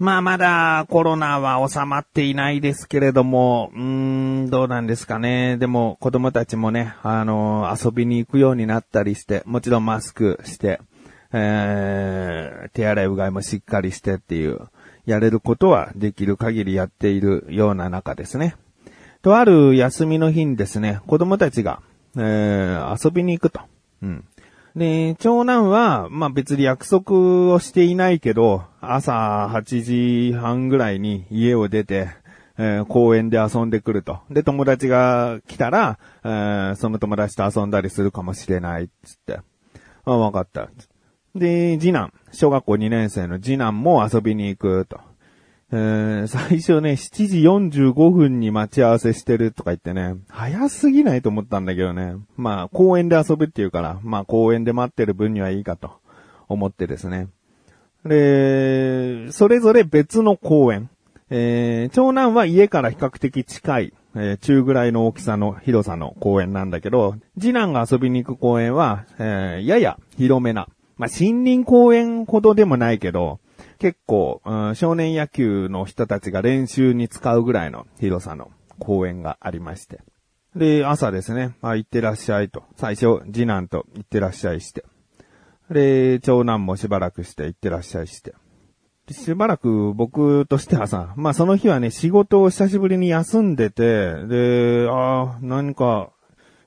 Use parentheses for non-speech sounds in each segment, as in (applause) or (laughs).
まあまだコロナは収まっていないですけれども、うーん、どうなんですかね。でも子供たちもね、あの、遊びに行くようになったりして、もちろんマスクして、えー、手洗いうがいもしっかりしてっていう、やれることはできる限りやっているような中ですね。とある休みの日にですね、子供たちが、えー、遊びに行くと。うん。で、長男は、まあ別に約束をしていないけど、朝8時半ぐらいに家を出て、えー公園で遊んでくると。で、友達が来たら、えーその友達と遊んだりするかもしれない、つって。あ、わかった。で、次男、小学校2年生の次男も遊びに行くと。え最初ね、7時45分に待ち合わせしてるとか言ってね、早すぎないと思ったんだけどね。まあ、公園で遊ぶっていうから、まあ公園で待ってる分にはいいかと思ってですね。で、それぞれ別の公園。えー長男は家から比較的近い、えー中ぐらいの大きさの広さの公園なんだけど、次男が遊びに行く公園は、えーやや広めな。まあ、森林公園ほどでもないけど、結構、うん少年野球の人たちが練習に使うぐらいの広さの公園がありまして。で、朝ですね、まあ、行ってらっしゃいと。最初、次男と行ってらっしゃいして。で、長男もしばらくして行ってらっしゃいして。しばらく僕としてはさ、まあその日はね、仕事を久しぶりに休んでて、で、ああ、何か、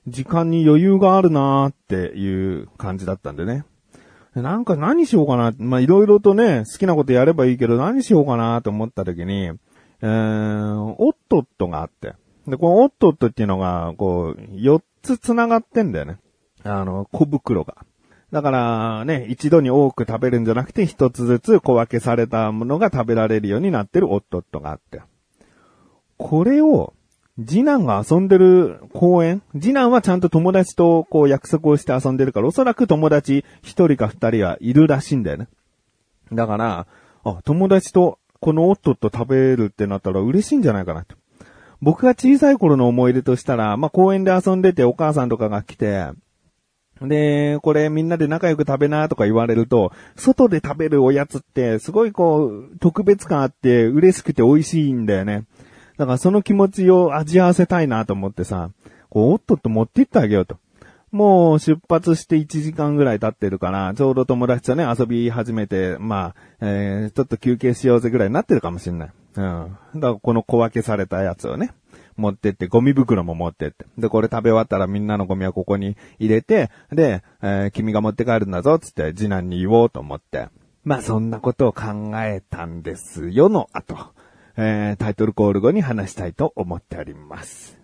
時間に余裕があるなーっていう感じだったんでね。なんか何しようかな。ま、いろいろとね、好きなことやればいいけど、何しようかなと思った時に、えー、オットットがあって。で、このオットットっていうのが、こう、4つ繋がってんだよね。あの、小袋が。だから、ね、一度に多く食べるんじゃなくて、一つずつ小分けされたものが食べられるようになってるオットットがあって。これを、次男が遊んでる公園？次男はちゃんと友達とこう約束をして遊んでるから、おそらく友達一人か二人はいるらしいんだよね。だから、あ、友達とこのオットット食べるってなったら嬉しいんじゃないかなと。僕が小さい頃の思い出としたら、まあ、公園で遊んでてお母さんとかが来て、で、これみんなで仲良く食べなとか言われると、外で食べるおやつってすごいこう、特別感あって嬉しくて美味しいんだよね。だからその気持ちを味わわせたいなと思ってさ、こう、おっとっと持って行ってあげようと。もう出発して1時間ぐらい経ってるから、ちょうど友達とね、遊び始めて、まあ、えー、ちょっと休憩しようぜぐらいになってるかもしんない。うん。だからこの小分けされたやつをね、持ってって、ゴミ袋も持ってって。で、これ食べ終わったらみんなのゴミはここに入れて、で、えー君が持って帰るんだぞ、つって次男に言おうと思って。まあそんなことを考えたんですよの後、えータイトルコール後に話したいと思っております。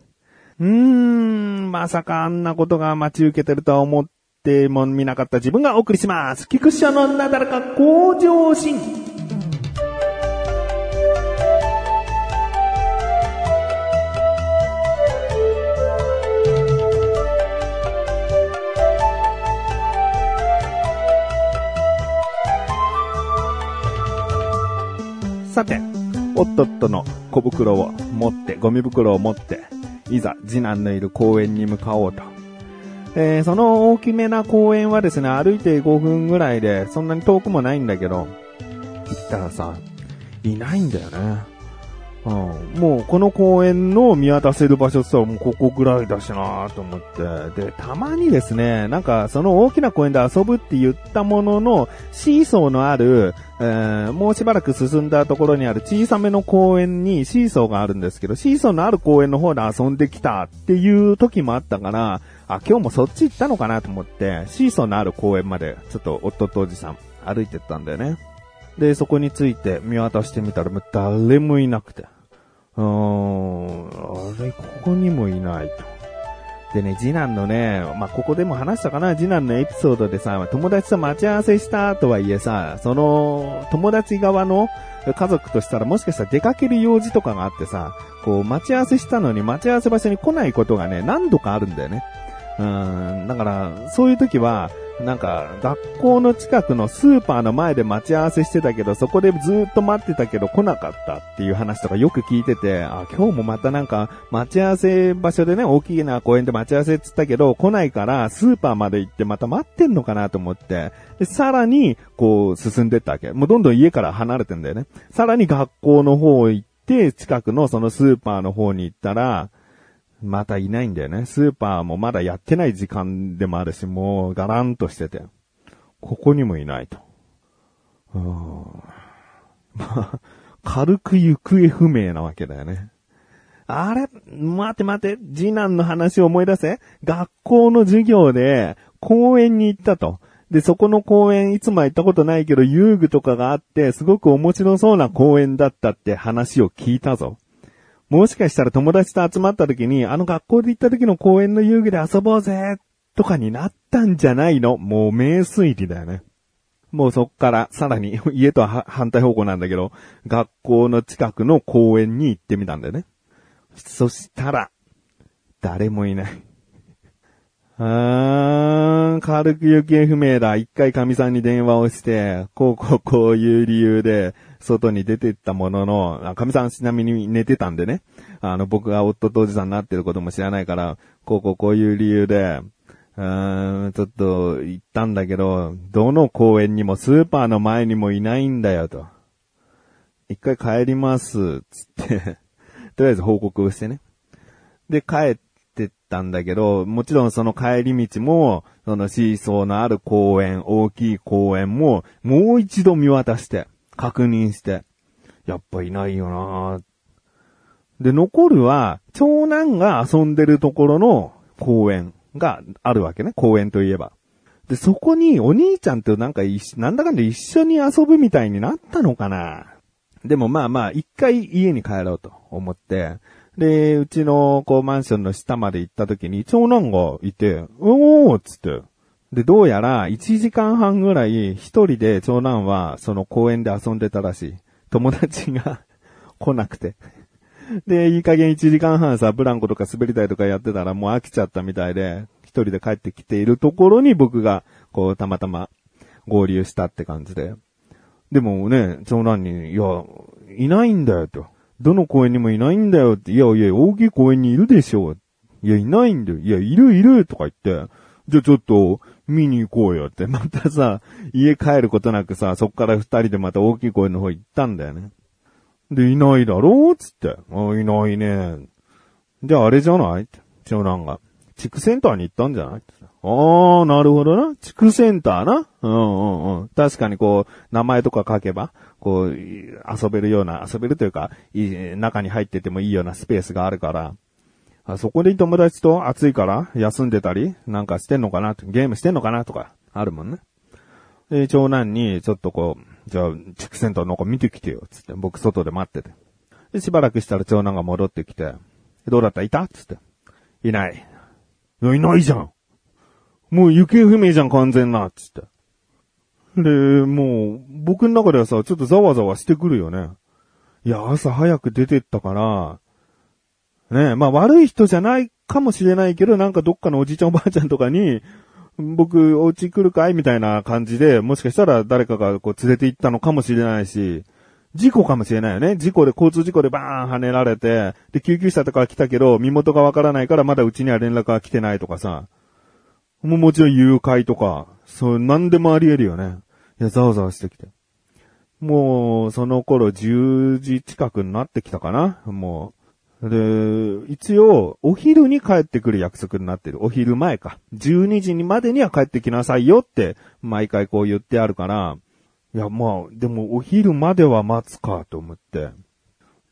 うーん、まさかあんなことが待ち受けてるとは思ってもみなかった自分がお送りします。菊池のなだらか向上心。さて、おっとっとの小袋を持って、ゴミ袋を持って、いざ次男のいる公園に向かおうと。えーその大きめな公園はですね、歩いて5分ぐらいで、そんなに遠くもないんだけど、行ったらさ、いないんだよね。うん、もうこの公園の見渡せる場所って言ったらもうここぐらいだしなと思って。で、たまにですね、なんかその大きな公園で遊ぶって言ったものの、シーソーのある、えーもうしばらく進んだところにある小さめの公園にシーソーがあるんですけど、シーソーのある公園の方で遊んできたっていう時もあったから、あ、今日もそっち行ったのかなと思って、シーソーのある公園まで、ちょっと夫とおじさん歩いてったんだよね。で、そこについて見渡してみたら、もう誰もいなくて。うーん、あれ、ここにもいないと。でね、次男のね、まあ、ここでも話したかな、次男のエピソードでさ、友達と待ち合わせしたとはいえさ、その、友達側の家族としたらもしかしたら出かける用事とかがあってさ、こう、待ち合わせしたのに待ち合わせ場所に来ないことがね、何度かあるんだよね。うん、だから、そういう時は、なんか、学校の近くのスーパーの前で待ち合わせしてたけど、そこでずっと待ってたけど来なかったっていう話とかよく聞いてて、あ、今日もまたなんか、待ち合わせ場所でね、大きな公園で待ち合わせっつったけど、来ないから、スーパーまで行ってまた待ってんのかなと思って、で、さらに、こう、進んでったわけ。もうどんどん家から離れてんだよね。さらに学校の方行って、近くのそのスーパーの方に行ったら、またいないんだよね。スーパーもまだやってない時間でもあるし、もうガランとしてて。ここにもいないと。うんまあ、軽く行方不明なわけだよね。あれ？待て待て、次男の話を思い出せ？学校の授業で公園に行ったと。で、そこの公園いつも行ったことないけど遊具とかがあって、すごく面白そうな公園だったって話を聞いたぞ。もしかしたら友達と集まった時に、あの学校で行った時の公園の遊具で遊ぼうぜ、とかになったんじゃないの？もう名推理だよね。もうそっからさらに (laughs) 家とは反対方向なんだけど、学校の近くの公園に行ってみたんだよね。そしたら、誰もいない。あー、軽く行方不明だ。一回神さんに電話をして、こうこうこういう理由で、外に出てったものの、神さんちなみに寝てたんでね。あの、僕が夫とおじさんになってることも知らないから、こうこうこういう理由で、うーん、ちょっと行ったんだけど、どの公園にもスーパーの前にもいないんだよと。一回帰ります、つってとりあえず報告をしてね。で、帰ってったんだけど、もちろんその帰り道も、そのシーソーのある公園、大きい公園も、もう一度見渡して、確認して、やっぱいないよなで、残るは、長男が遊んでるところの公園があるわけね。公園といえば。で、そこにお兄ちゃんとなんかなんだかんだ一緒に遊ぶみたいになったのかなでもまあまあ、一回家に帰ろうと思って、で、うちの、こう、マンションの下まで行った時に、長男がいて、おーっつって、で、どうやら1時間半ぐらい一人で長男はその公園で遊んでたらしい。友達が (laughs) 来なくて。で、いい加減1時間半さ、ブランコとか滑り台とかやってたらもう飽きちゃったみたいで、一人で帰ってきているところに僕が、こう、たまたま合流したって感じで。でもね、長男に、いや、いないんだよと。どの公園にもいないんだよって、いやいや、大きい公園にいるでしょ。いや、いないんだよ。いや、いるいるとか言って、じゃあちょっと、見に行こうよって。(laughs) またさ、家帰ることなくさ、そっから二人でまた大きい公園の方行ったんだよね。で、いないだろうつって。あ、いないね。じゃああれじゃない？って長男が。地区センターに行ったんじゃない？ああ、なるほどな。地区センターな？うんうんうん。確かにこう、名前とか書けば、こう、遊べるような、遊べるというか、いい中に入っててもいいようなスペースがあるから、あそこで友達と暑いから休んでたりなんかしてんのかな？ゲームしてんのかな？とか、あるもんね。で、長男に、ちょっとこう、じゃあ、地区センターなんか見てきてよ、つって、僕外で待ってて。で、しばらくしたら長男が戻ってきて、どうだった？いた？つって。いない。いや、いないじゃん。もう行方不明じゃん、完全な、つって。で、もう、僕の中ではさ、ちょっとざわざわしてくるよね。いや、朝早く出てったから、ねまあ悪い人じゃないかもしれないけど、なんかどっかのおじいちゃんおばあちゃんとかに、僕、お家来るかいみたいな感じで、もしかしたら誰かがこう連れて行ったのかもしれないし、事故かもしれないよね。事故で、交通事故でバーン跳ねられて、で、救急車とか来たけど、身元がわからないからまだうちには連絡が来てないとかさ。もうもちろん誘拐とか、そう、なんでもあり得るよね。いや、ざわざわしてきて。もう、その頃10時近くになってきたかな？もうで、一応、お昼に帰ってくる約束になってる。お昼前か。12時にまでには帰ってきなさいよって、毎回こう言ってあるから、いや、まあ、でもお昼までは待つかと思って。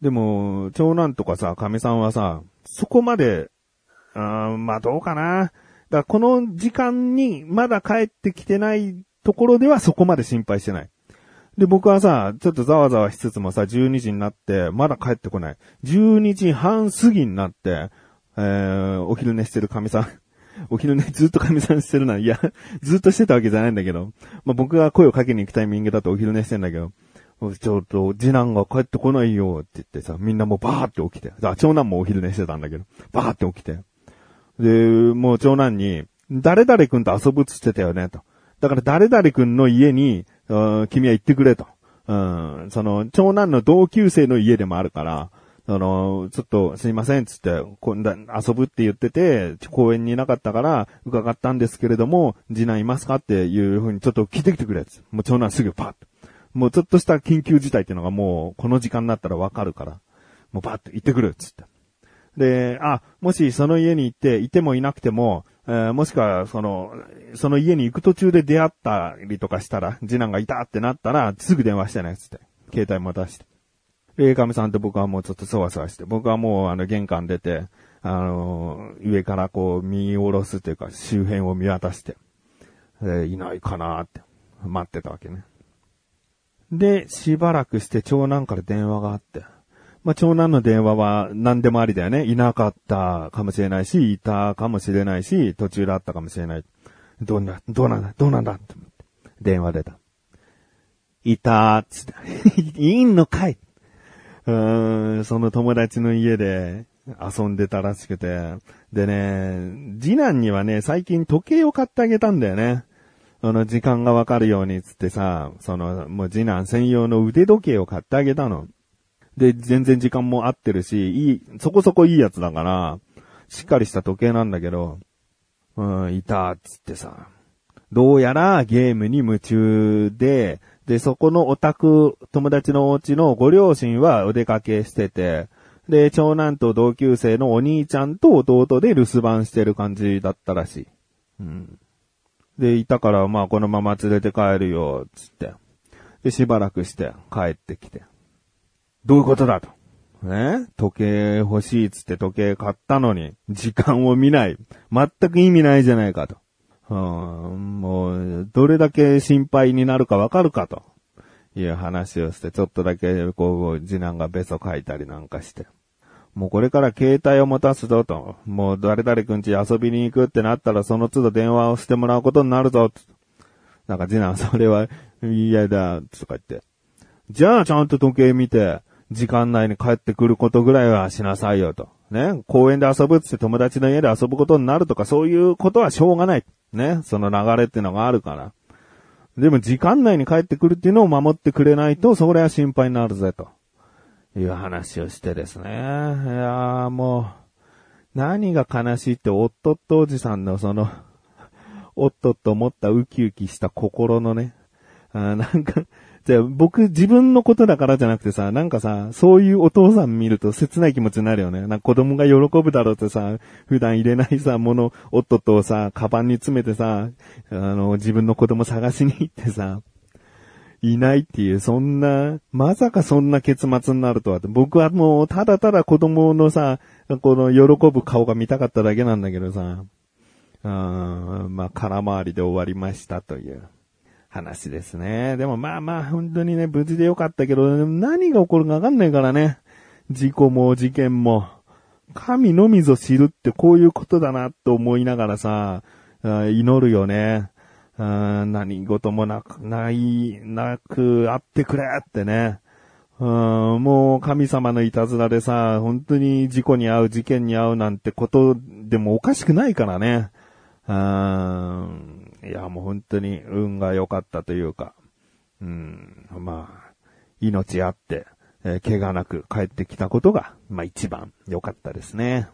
でも、長男とかさ、神さんはさ、そこまで、うん、まあどうかな。だからこの時間にまだ帰ってきてないところではそこまで心配してない。で、僕はさ、ちょっとざわざわしつつもさ、12時になって、まだ帰ってこない。12時半過ぎになって、えー、お昼寝してる神さん。お昼寝ずっと神さんしてるな。いや、ずっとしてたわけじゃないんだけど。まあ、僕が声をかけに行くタイミングだとお昼寝してんだけど。ちょっと、次男が帰ってこないよって言ってさ、みんなもうバーって起きて。あ、長男もお昼寝してたんだけど。バーって起きて。で、もう長男に、誰々君と遊ぶっつってたよね、と。だから誰々くんの家に、君は行ってくれと。うん、その、長男の同級生の家でもあるから、その、ちょっとすいません、つって、今度遊ぶって言ってて、公園にいなかったから、伺ったんですけれども、次男いますか？っていうふうにちょっと聞いてきてくれ、つってもう長男すぐパッと。もうちょっとした緊急事態っていうのがもう、この時間になったらわかるから、もうパッと行ってくる、つって。で、あ、もしその家に行って、いてもいなくても、えーもしくは、その、その家に行く途中で出会ったりとかしたら、次男がいたってなったら、すぐ電話してね、つって。携帯も出して。で、かみさんと僕はもうちょっとそわそわして、僕はもうあの玄関出て、あの上からこう見下ろすというか周辺を見渡して、でいないかなって待ってたわけね。で、しばらくして長男から電話があって、まあ、長男の電話は何でもありだよね。いなかったかもしれないし、いたかもしれないし、途中であったかもしれない。どうなどうなんだどうなんだってって。電話出た。いたーっつって。(laughs) いんのかいうーん、その友達の家で遊んでたらしくて。でね、次男にはね、最近時計を買ってあげたんだよね。あの、時間がわかるようにつってさ、その、もう次男専用の腕時計を買ってあげたの。で、全然時間も合ってるし、いい、そこそこいいやつだから、しっかりした時計なんだけど、うん、いた、つってさ。どうやらゲームに夢中で、で、そこのオタク、友達のお家のご両親はお出かけしてて、で、長男と同級生のお兄ちゃんと弟で留守番してる感じだったらしい。うん。で、いたから、まあ、このまま連れて帰るよ、つって。で、しばらくして帰ってきて。どういうことだと。ね？時計欲しいっつって時計買ったのに、時間を見ない。全く意味ないじゃないかと。うん、もう、どれだけ心配になるかわかるかと。いう話をして、ちょっとだけ、こう、次男がベソ書いたりなんかして。もうこれから携帯を持たすぞと。もう誰々くんち遊びに行くってなったらその都度電話をしてもらうことになるぞ。なんか次男それは嫌だ、とか言って。じゃあちゃんと時計見て、時間内に帰ってくることぐらいはしなさいよと。ね。公園で遊ぶって友達の家で遊ぶことになるとかそういうことはしょうがない。ね。その流れっていうのがあるから。でも時間内に帰ってくるっていうのを守ってくれないと、それは心配になるぜと。いう話をしてですね。いやーもう、何が悲しいって、おっとっとおじさんのその、おっとっと思ったウキウキした心のね、あなんか、じゃ僕自分のことだからじゃなくてさ、なんかさ、そういうお父さん見ると切ない気持ちになるよね。なんか子供が喜ぶだろうってさ、普段入れないさ、もの、おっととさ、カバンに詰めてさ、あの、自分の子供探しに行ってさ、いないっていう、そんな、まさかそんな結末になるとは。僕はもう、ただただ子供のさ、この喜ぶ顔が見たかっただけなんだけどさ、あーまあ、空回りで終わりましたという話ですね。でもまあまあ、本当にね、無事でよかったけど、何が起こるかわかんないからね。事故も事件も。神のみぞ知るってこういうことだなと思いながらさ、祈るよね。何事もなく、ない、なくあってくれってね。うんもう神様のいたずらでさ、本当に事故に遭う、事件に遭うなんてことでもおかしくないからね。うんいや、もう本当に運が良かったというか、うん、まあ、命あって、えー怪我なく帰ってきたことが、まあ一番良かったですね。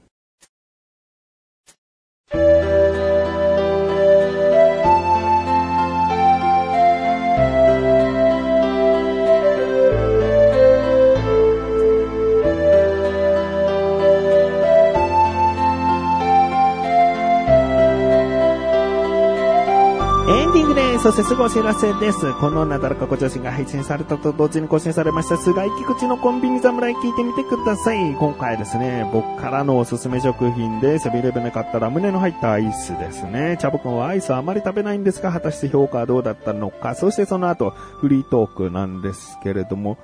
そしてすぐお知らせです。このなだらかご調子が配信されたと同時に更新されました菅井菊池のコンビニ侍聞いてみてください。今回ですね、僕からのおすすめ食品でセブンイレブンで買ったラムネの入ったアイスですね。チャボくんはアイスあまり食べないんですが、果たして評価はどうだったのか。そしてその後、フリートークなんですけれども、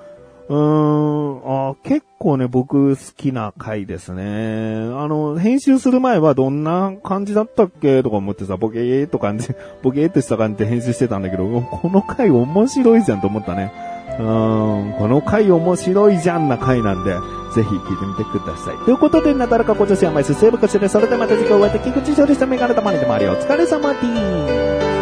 うーん、あ結構ね、僕好きな回ですね。あの、編集する前はどんな感じだったっけとか思ってさ、ボケーっと感じ、(laughs) ボケーっとした感じで編集してたんだけど、この回面白いじゃんと思ったね。うーん、この回面白いじゃんな回なんで、ぜひ聞いてみてください。ということで、なだらかご女子は毎週セーブこちらで、それではまた次回お会いできくちしょうでしたメガネたまにでもありお疲れ様です。